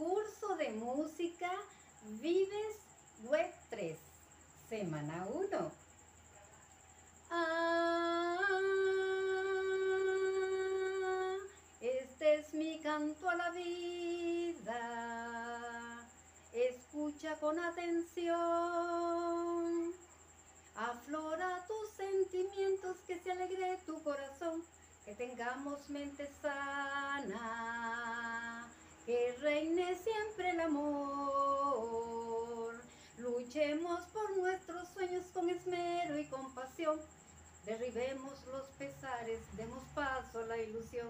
Curso de Música Vives Web 3, semana 1. Ah, este es mi canto a la vida. Escucha con atención. Aflora tus sentimientos, que se alegre tu corazón, que tengamos mente sana, nuestros sueños con esmero y compasión. Derribemos los pesares, demos paso a la ilusión.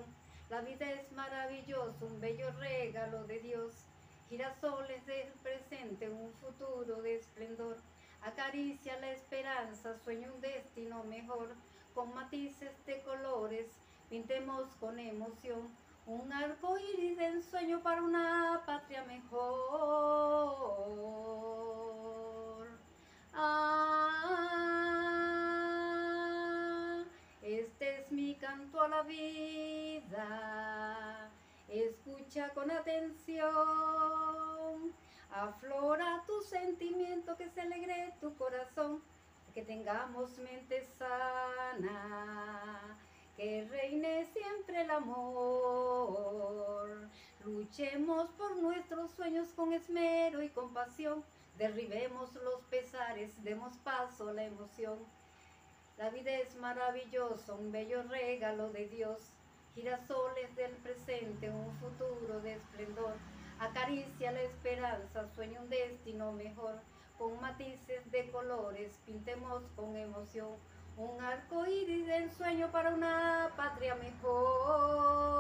La vida es maravillosa, un bello regalo de Dios. Girasoles del presente, un futuro de esplendor. Acaricia la esperanza, sueña un destino mejor. Con matices de colores, pintemos con emoción. Un arco iris de ensueño para una patria mejor. Vida. Escucha con atención. Aflora tu sentimiento, que se alegre tu corazón. Que tengamos mente sana. Que reine siempre el amor. Luchemos por nuestros sueños con esmero y compasión. Derribemos los pesares, demos paso a la emoción. La vida es maravillosa, un bello regalo de Dios. Girasoles del presente, un futuro de esplendor. Acaricia la esperanza, sueña un destino mejor. Con matices de colores, pintemos con emoción. Un arco iris de ensueño para una patria mejor.